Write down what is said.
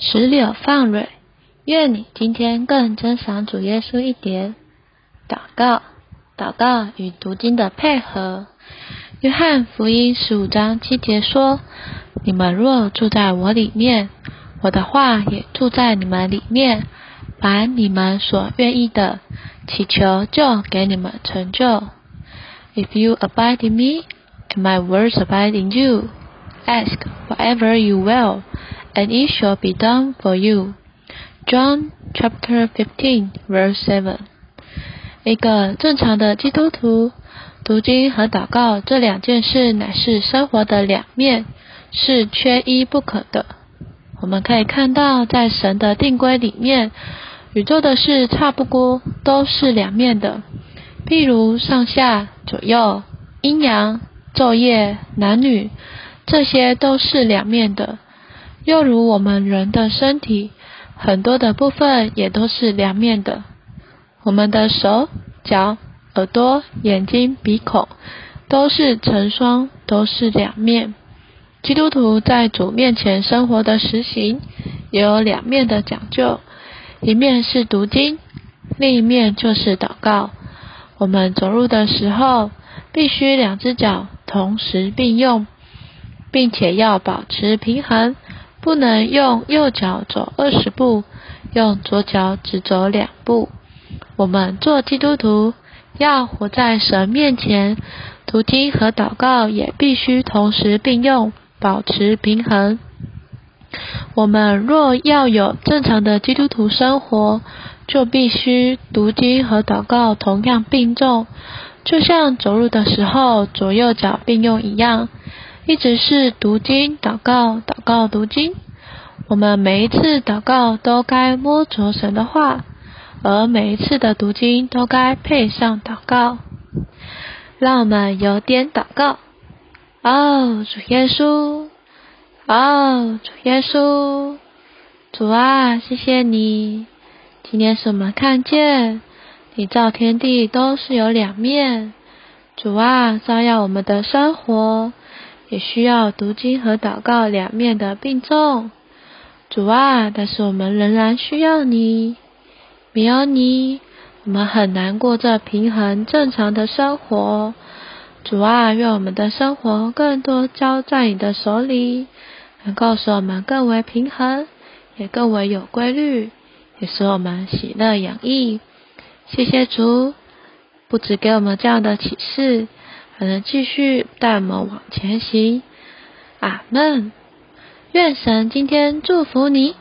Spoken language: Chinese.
石榴放蕊，愿你今天更珍赏主耶稣一点。祷告，祷告与读经的配合。约翰福音十五章七节说：“你们若住在我里面，我的话也住在你们里面。把你们所愿意的，祈求就给你们成就。If you abide in me, and my words abide in you, ask whatever you will.” And it shall be done for you. John chapter fifteen verse seven. 一个正常的基督徒，读经和祷告这两件事乃是生活的两面，是缺一不可的。我们可以看到，在神的定规里面，宇宙的事差不多都是两面的。譬如上下左右、阴阳、昼夜、男女，这些都是两面的。又如我们人的身体，很多的部分也都是两面的。我们的手、脚、耳朵、眼睛、鼻孔，都是成双，都是两面。基督徒在主面前生活的实行，也有两面的讲究：一面是读经，另一面就是祷告。我们走路的时候，必须两只脚同时并用，并且要保持平衡。不能用右脚走二十步，用左脚只走两步。我们做基督徒要活在神面前，读经和祷告也必须同时并用，保持平衡。我们若要有正常的基督徒生活，就必须读经和祷告同样并重，就像走路的时候左右脚并用一样。一直是读经、祷告、祷告、读经。我们每一次祷告都该摸着神的话，而每一次的读经都该配上祷告。让我们有点祷告。哦，主耶稣，哦，主耶稣，主啊，谢谢你。今天是我们看见你造天地都是有两面，主啊，照耀我们的生活。也需要读经和祷告两面的并重，主啊！但是我们仍然需要你，没有你，我们很难过这平衡正常的生活。主啊，愿我们的生活更多交在你的手里，能够使我们更为平衡，也更为有规律，也使我们喜乐洋溢。谢谢主，不止给我们这样的启示。还能继续带我们往前行，阿门。愿神今天祝福你。